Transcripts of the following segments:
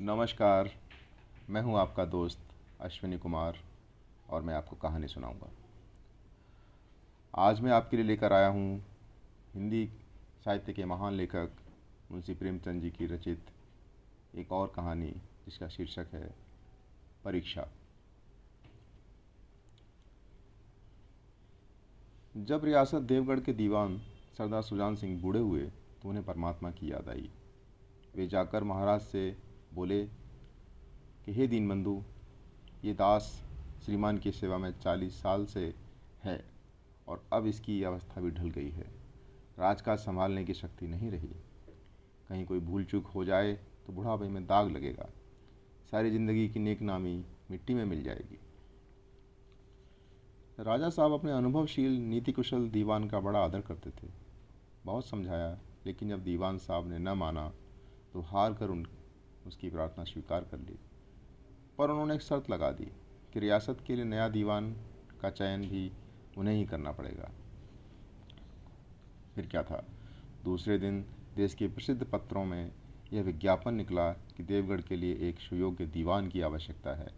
नमस्कार, मैं हूँ आपका दोस्त अश्विनी कुमार और मैं आपको कहानी सुनाऊँगा। आज मैं आपके लिए लेकर आया हूँ हिंदी साहित्य के महान लेखक मुंशी प्रेमचंद जी की रचित एक और कहानी, जिसका शीर्षक है परीक्षा। जब रियासत देवगढ़ के दीवान सरदार सुजान सिंह बूढ़े हुए तो उन्हें परमात्मा की याद आई। वे जाकर महाराज से बोले कि, हे दीनबंधु, ये दास श्रीमान की सेवा में चालीस साल से है और अब इसकी अवस्था भी ढल गई है। राजकाज संभालने की शक्ति नहीं रही। कहीं कोई भूल चूक हो जाए तो बुढ़ापे में दाग लगेगा। सारी ज़िंदगी की नेक नामी मिट्टी में मिल जाएगी। राजा साहब अपने अनुभवशील नीति कुशल दीवान का बड़ा आदर करते थे। बहुत समझाया, लेकिन जब दीवान साहब ने न माना तो हार कर उन उसकी प्रार्थना स्वीकार कर ली। पर उन्होंने एक शर्त लगा दी कि रियासत के लिए नया दीवान का चयन भी उन्हें ही करना पड़ेगा। फिर क्या था? दूसरे दिन देश के प्रसिद्ध पत्रों में यह विज्ञापन निकला कि देवगढ़ के लिए एक सुयोग्य दीवान की आवश्यकता है,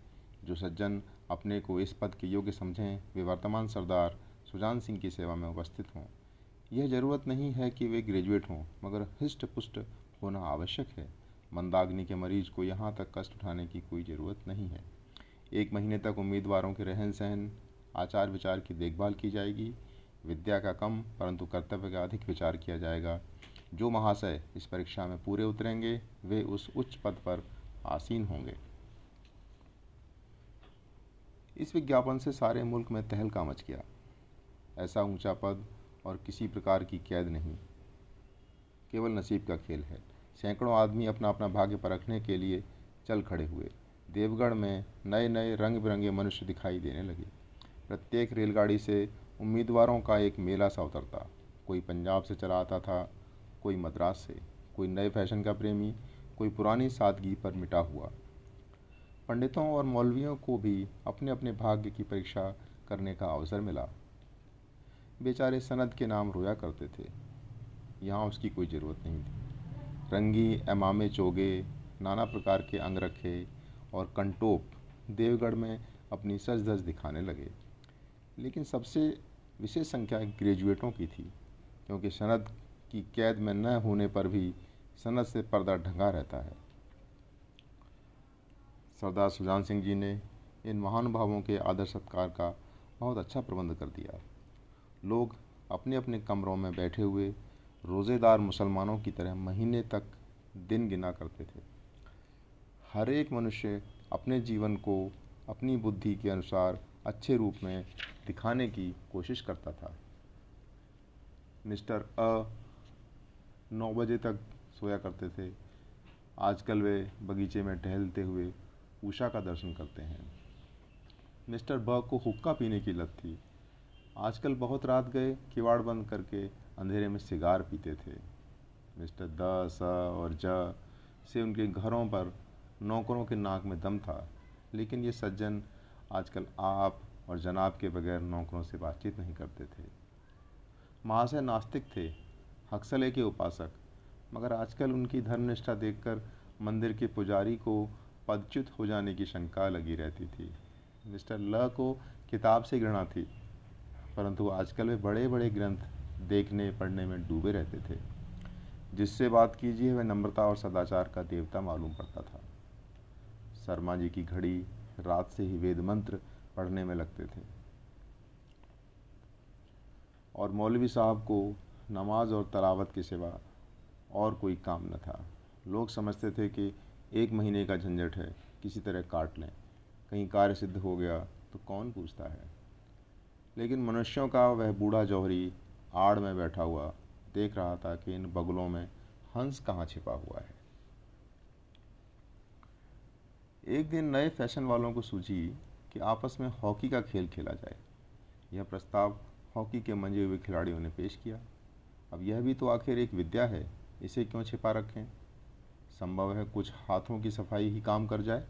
जो सज्जन अपने को इस पद के योग्य समझें, वे वर्तमान सरदार सुजान सिंह की सेवा में उपस्थित हों। यह ज़रूरत नहीं है कि वे ग्रेजुएट हों, मगर हृष्ट पुष्ट होना आवश्यक है। मंदाग्नि के मरीज़ को यहाँ तक कष्ट उठाने की कोई ज़रूरत नहीं है। एक महीने तक उम्मीदवारों के रहन सहन, आचार विचार की देखभाल की जाएगी। विद्या का कम, परंतु कर्तव्य का अधिक विचार किया जाएगा। जो महाशय इस परीक्षा में पूरे उतरेंगे, वे उस उच्च पद पर आसीन होंगे। इस विज्ञापन से सारे मुल्क में तहलका मच गया ऐसा ऊँचा पद और किसी प्रकार की कैद नहीं। केवल नसीब का खेल है। सैकड़ों आदमी अपना अपना भाग्य परखने के लिए चल खड़े हुए। देवगढ़ में नए नए रंग बिरंगे मनुष्य दिखाई देने लगे। प्रत्येक रेलगाड़ी से उम्मीदवारों का एक मेला सा उतरता। कोई पंजाब से चला आता था, कोई मद्रास से। कोई नए फ़ैशन का प्रेमी, कोई पुरानी सादगी पर मिटा हुआ। पंडितों और मौलवियों को भी अपने अपने भाग्य की परीक्षा करने का अवसर मिला। बेचारे सनद के नाम रोया करते थे। यहाँ उसकी कोई ज़रूरत नहीं थी। रंगी एमामे चोगे, नाना प्रकार के अंग रखे और कंटोप देवगढ़ में अपनी सज धज दिखाने लगे। लेकिन सबसे विशेष संख्या ग्रेजुएटों की थी, क्योंकि सनद की कैद में न होने पर भी सनद से पर्दा ढंगा रहता है। सरदार सुजान सिंह जी ने इन महानुभावों के आदर सत्कार का बहुत अच्छा प्रबंध कर दिया। लोग अपने अपने कमरों में बैठे हुए रोज़ेदार मुसलमानों की तरह महीने तक दिन गिना करते थे। हर एक मनुष्य अपने जीवन को अपनी बुद्धि के अनुसार अच्छे रूप में दिखाने की कोशिश करता था। मिस्टर अ नौ बजे तक सोया करते थे। आजकल वे बगीचे में टहलते हुए उषा का दर्शन करते हैं। मिस्टर ब को हुक्का पीने की लत थी। आजकल बहुत रात गए, किवाड़ बंद करके अंधेरे में सिगार पीते थे। मिस्टर द, स और ज से उनके घरों पर नौकरों के नाक में दम था। लेकिन ये सज्जन आजकल आप और जनाब के बगैर नौकरों से बातचीत नहीं करते थे। महाशय नास्तिक थे, हक्सले के उपासक। मगर आजकल उनकी धर्मनिष्ठा देखकर मंदिर के पुजारी को पदच्युत हो जाने की शंका लगी रहती थी। मिस्टर ल को किताब से घृणा थी, परंतु आजकल वे बड़े बड़े ग्रंथ देखने, पढ़ने में डूबे रहते थे। जिससे बात कीजिए वह नम्रता और सदाचार का देवता मालूम पड़ता था। शर्मा जी की घड़ी रात से ही वेद मंत्र पढ़ने में लगते थे। और मौलवी साहब को नमाज़ और तलावत के सिवा और कोई काम न था। लोग समझते थे कि एक महीने का झंझट है, किसी तरह काट लें। कहीं कार्य सिद्ध हो गया तो कौन पूछता है? लेकिन मनुष्यों का वह बूढ़ा जौहरी आड़ में बैठा हुआ देख रहा था कि इन बगलों में हंस कहाँ छिपा हुआ है। एक दिन नए फ़ैशन वालों को सूझी कि आपस में हॉकी का खेल खेला जाए। यह प्रस्ताव हॉकी के मंजे हुए खिलाड़ियों ने पेश किया। अब यह भी तो आखिर एक विद्या है, इसे क्यों छिपा रखें? संभव है कुछ हाथों की सफ़ाई ही काम कर जाए।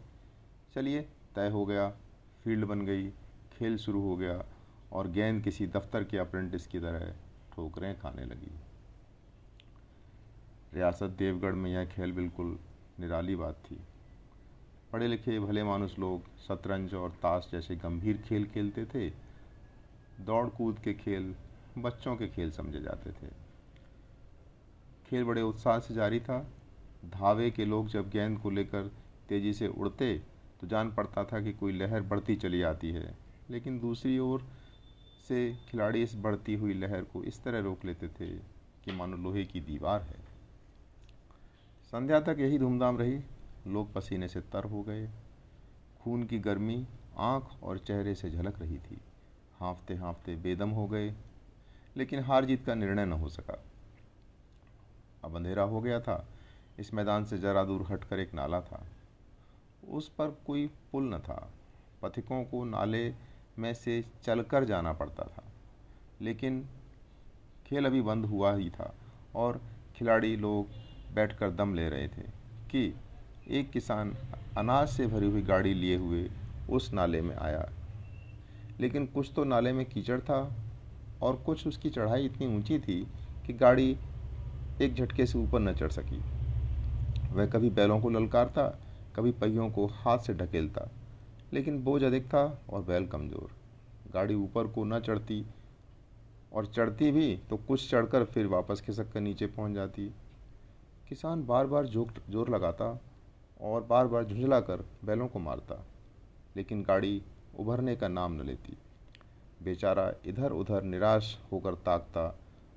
चलिए, तय हो गया, फ़ील्ड बन गई, खेल शुरू हो गया, और गेंद किसी दफ्तर के अप्रेंटिस की तरह ठोकरें खाने लगी। रियासत देवगढ़ में यह खेल बिल्कुल निराली बात थी। पढ़े लिखे भले मानुस लोग शतरंज और ताश जैसे गंभीर खेल खेलते थे दौड़ कूद के खेल बच्चों के खेल समझे जाते थे। खेल बड़े उत्साह से जारी था। धावे के लोग जब गेंद को लेकर तेज़ी से उड़ते तो जान पड़ता था कि कोई लहर बढ़ती चली आती है। लेकिन दूसरी ओर से खिलाड़ी इस बढ़ती हुई लहर को इस तरह रोक लेते थे कि मानो लोहे की दीवार है। संध्या तक यही धूमधाम रही। लोग पसीने से तर हो गए। खून की गर्मी आँख और चेहरे से झलक रही थी। हाँफते हाँफते बेदम हो गए, लेकिन हार जीत का निर्णय न हो सका। अब अंधेरा हो गया था। इस मैदान से जरा दूर हटकर एक नाला था। उस पर कोई पुल न था। पथिकों को नाले में से चलकर जाना पड़ता था। लेकिन खेल अभी बंद हुआ ही था और खिलाड़ी लोग बैठकर दम ले रहे थे कि एक किसान अनाज से भरी हुई गाड़ी लिए हुए उस नाले में आया। लेकिन कुछ तो नाले में कीचड़ था और कुछ उसकी चढ़ाई इतनी ऊँची थी कि गाड़ी एक झटके से ऊपर न चढ़ सकी। वह कभी बैलों को ललकारता, कभी पहियों को हाथ से ढकेलता। लेकिन बोझ अधिक था और बैल कमज़ोर। गाड़ी ऊपर को न चढ़ती और चढ़ती भी तो कुछ चढ़कर फिर वापस खिसक कर नीचे पहुँच जाती। किसान बार बार जोक ज़ोर लगाता और बार बार झुंझला कर बैलों को मारता, लेकिन गाड़ी उभरने का नाम न लेती। बेचारा इधर उधर निराश होकर ताकता,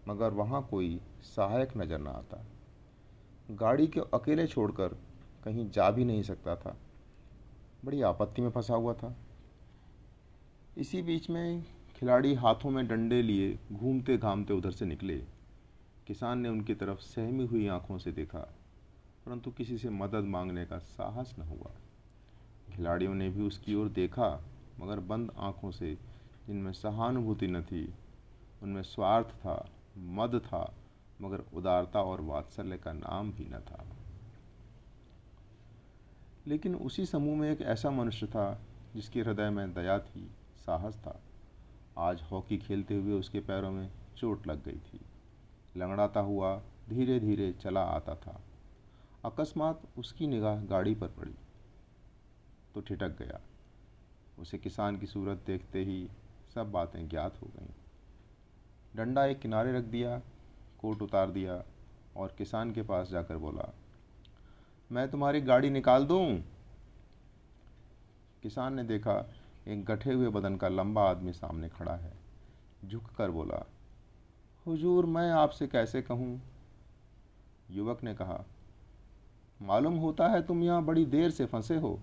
मगर वहाँ कोई सहायक नज़र न आता। गाड़ी के अकेले छोड़कर कहीं जा भी नहीं सकता था। बड़ी आपत्ति में फंसा हुआ था। इसी बीच में खिलाड़ी हाथों में डंडे लिए घूमते घामते उधर से निकले। किसान ने उनकी तरफ़ सहमी हुई आँखों से देखा, परंतु किसी से मदद मांगने का साहस न हुआ। खिलाड़ियों ने भी उसकी ओर देखा, मगर बंद आँखों से, जिनमें सहानुभूति न थी, उनमें स्वार्थ था, मद था, मगर उदारता और वात्सल्य का नाम भी न था। लेकिन उसी समूह में एक ऐसा मनुष्य था, जिसके हृदय में दया थी, साहस था। आज हॉकी खेलते हुए उसके पैरों में चोट लग गई थी। लंगड़ाता हुआ धीरे धीरे चला आता था। अकस्मात उसकी निगाह गाड़ी पर पड़ी तो ठिटक गया। उसे किसान की सूरत देखते ही सब बातें ज्ञात हो गईं। डंडा एक किनारे रख दिया, कोट उतार दिया और किसान के पास जाकर बोला मैं तुम्हारी गाड़ी निकाल दूँ? किसान ने देखा, एक गठे हुए बदन का लंबा आदमी सामने खड़ा है। झुक कर बोला, हुजूर, मैं आपसे कैसे कहूँ? युवक ने कहा, मालूम होता है तुम यहाँ बड़ी देर से फंसे हो।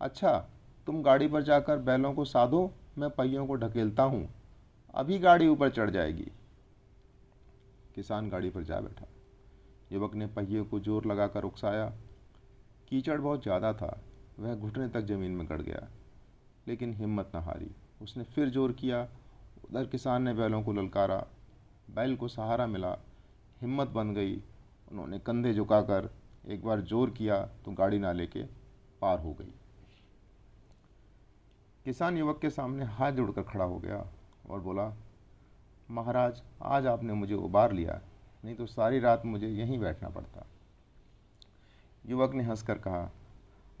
अच्छा तुम गाड़ी पर जाकर बैलों को साधो, मैं पहियों को ढकेलता हूँ। अभी गाड़ी ऊपर चढ़ जाएगी। किसान गाड़ी पर जा बैठा। युवक ने पहिए को ज़ोर लगाकर उकसाया। कीचड़ बहुत ज़्यादा था। वह घुटने तक ज़मीन में गड़ गया, लेकिन हिम्मत न हारी। उसने फिर ज़ोर किया। उधर किसान ने बैलों को ललकारा। बैल को सहारा मिला। हिम्मत बन गई। उन्होंने कंधे झुकाकर एक बार ज़ोर किया तो गाड़ी नाले के पार हो गई। किसान युवक के सामने हाथ जोड़कर खड़ा हो गया और बोला, महाराज, आज आपने मुझे उबार लिया, नहीं तो सारी रात मुझे यहीं बैठना पड़ता। युवक ने हंसकर कहा,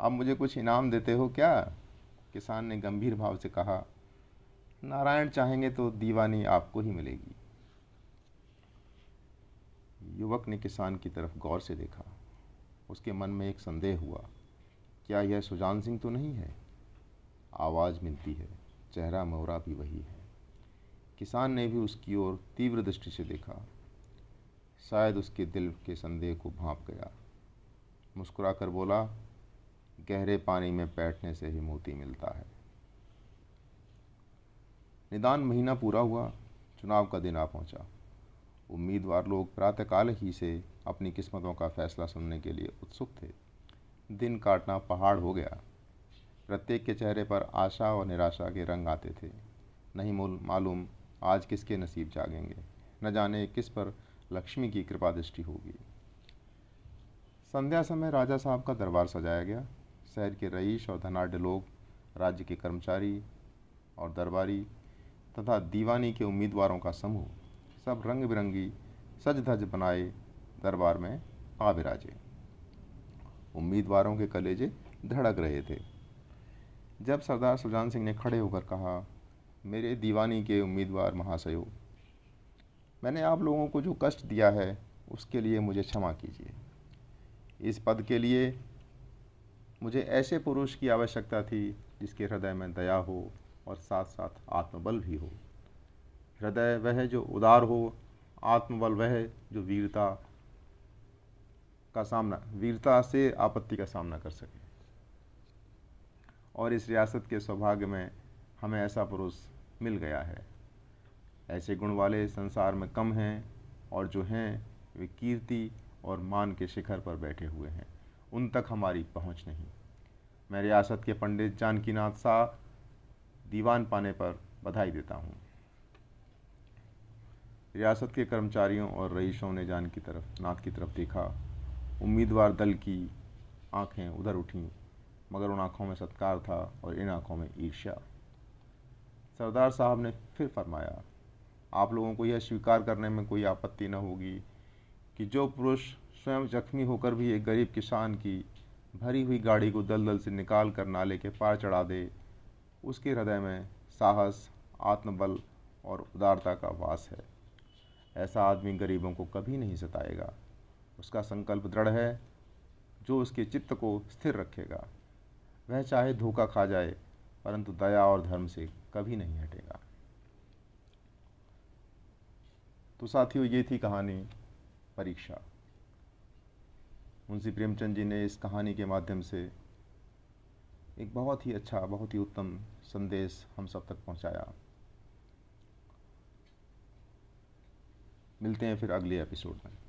आप मुझे कुछ इनाम देते हो क्या? किसान ने गंभीर भाव से कहा, नारायण चाहेंगे तो दीवानी आपको ही मिलेगी. युवक ने किसान की तरफ़ गौर से देखा। उसके मन में एक संदेह हुआ, क्या यह सुजान सिंह तो नहीं है? आवाज़ मिलती है, चेहरा मोहरा भी वही है। किसान ने भी उसकी ओर तीव्र दृष्टि से देखा। शायद उसके दिल के संदेह को भांप गया। मुस्कुराकर बोला, गहरे पानी में बैठने से ही मोती मिलता है। निदान महीना पूरा हुआ, चुनाव का दिन आ पहुँचा। उम्मीदवार लोग प्रातःकाल ही से अपनी किस्मतों का फैसला सुनने के लिए उत्सुक थे। दिन काटना पहाड़ हो गया। प्रत्येक के चेहरे पर आशा और निराशा के रंग आते थे। नहीं मालूम आज किसके नसीब जागेंगे। न जाने किस पर लक्ष्मी की कृपा दृष्टि होगी। संध्या समय राजा साहब का दरबार सजाया गया। शहर के रईस और धनाढ़ लोग, राज्य के कर्मचारी और दरबारी तथा दीवानी के उम्मीदवारों का समूह सब रंग बिरंगी सज धज बनाए दरबार में आ विराजे उम्मीदवारों के कलेजे धड़क रहे थे। जब सरदार सुजान सिंह ने खड़े होकर कहा, मेरे दीवानी के उम्मीदवार महाशयो मैंने आप लोगों को जो कष्ट दिया है, उसके लिए मुझे क्षमा कीजिए। इस पद के लिए मुझे ऐसे पुरुष की आवश्यकता थी जिसके हृदय में दया हो और साथ साथ आत्मबल भी हो। हृदय वह जो उदार हो, आत्मबल वह जो वीरता का सामना, वीरता से आपत्ति का सामना कर सके। और इस रियासत के सौभाग्य में हमें ऐसा पुरुष मिल गया है। ऐसे गुण वाले संसार में कम हैं और जो हैं, वे कीर्ति और मान के शिखर पर बैठे हुए हैं। उन तक हमारी पहुँच नहीं। मैं रियासत के पंडित जानकीनाथ शाह दीवान पाने पर बधाई देता हूँ। रियासत के कर्मचारियों और रईसों ने जान की तरफ़, नाथ की तरफ़ देखा। उम्मीदवार दल की आँखें उधर उठीं, मगर उन आँखों में सत्कार था और इन आँखों में ईर्ष्या। सरदार साहब ने फिर फरमाया, आप लोगों को यह स्वीकार करने में कोई आपत्ति न होगी। कि जो पुरुष स्वयं जख्मी होकर भी एक गरीब किसान की भरी हुई गाड़ी को दलदल से निकाल कर नाले के पार चढ़ा दे, उसके हृदय में साहस, आत्मबल और उदारता का वास है। ऐसा आदमी गरीबों को कभी नहीं सताएगा। उसका संकल्प दृढ़ है, जो उसके चित्त को स्थिर रखेगा। वह चाहे धोखा खा जाए, परंतु दया और धर्म से कभी नहीं हटेगा। तो साथियों, ये थी कहानी परीक्षा। मुंशी प्रेमचंद जी ने इस कहानी के माध्यम से एक बहुत ही अच्छा बहुत ही उत्तम संदेश हम सब तक पहुँचाया। मिलते हैं फिर अगले एपिसोड में।